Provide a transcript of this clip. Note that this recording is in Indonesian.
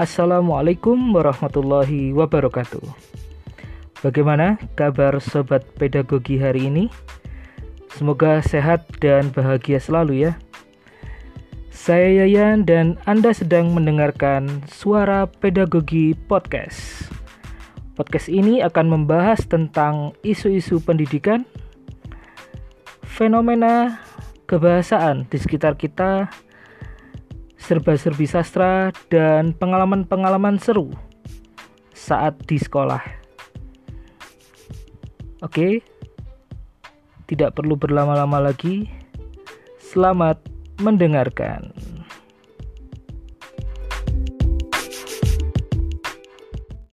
Assalamualaikum warahmatullahi wabarakatuh. Bagaimana kabar sobat pedagogi hari ini? Semoga sehat dan bahagia selalu ya. Saya Yayan dan Anda sedang mendengarkan Suara Pedagogi Podcast. Podcast ini akan membahas tentang isu-isu pendidikan, fenomena kebahasaan di sekitar kita, serba-serbi sastra, dan pengalaman-pengalaman seru saat di sekolah. Oke, tidak perlu berlama-lama lagi. Selamat mendengarkan.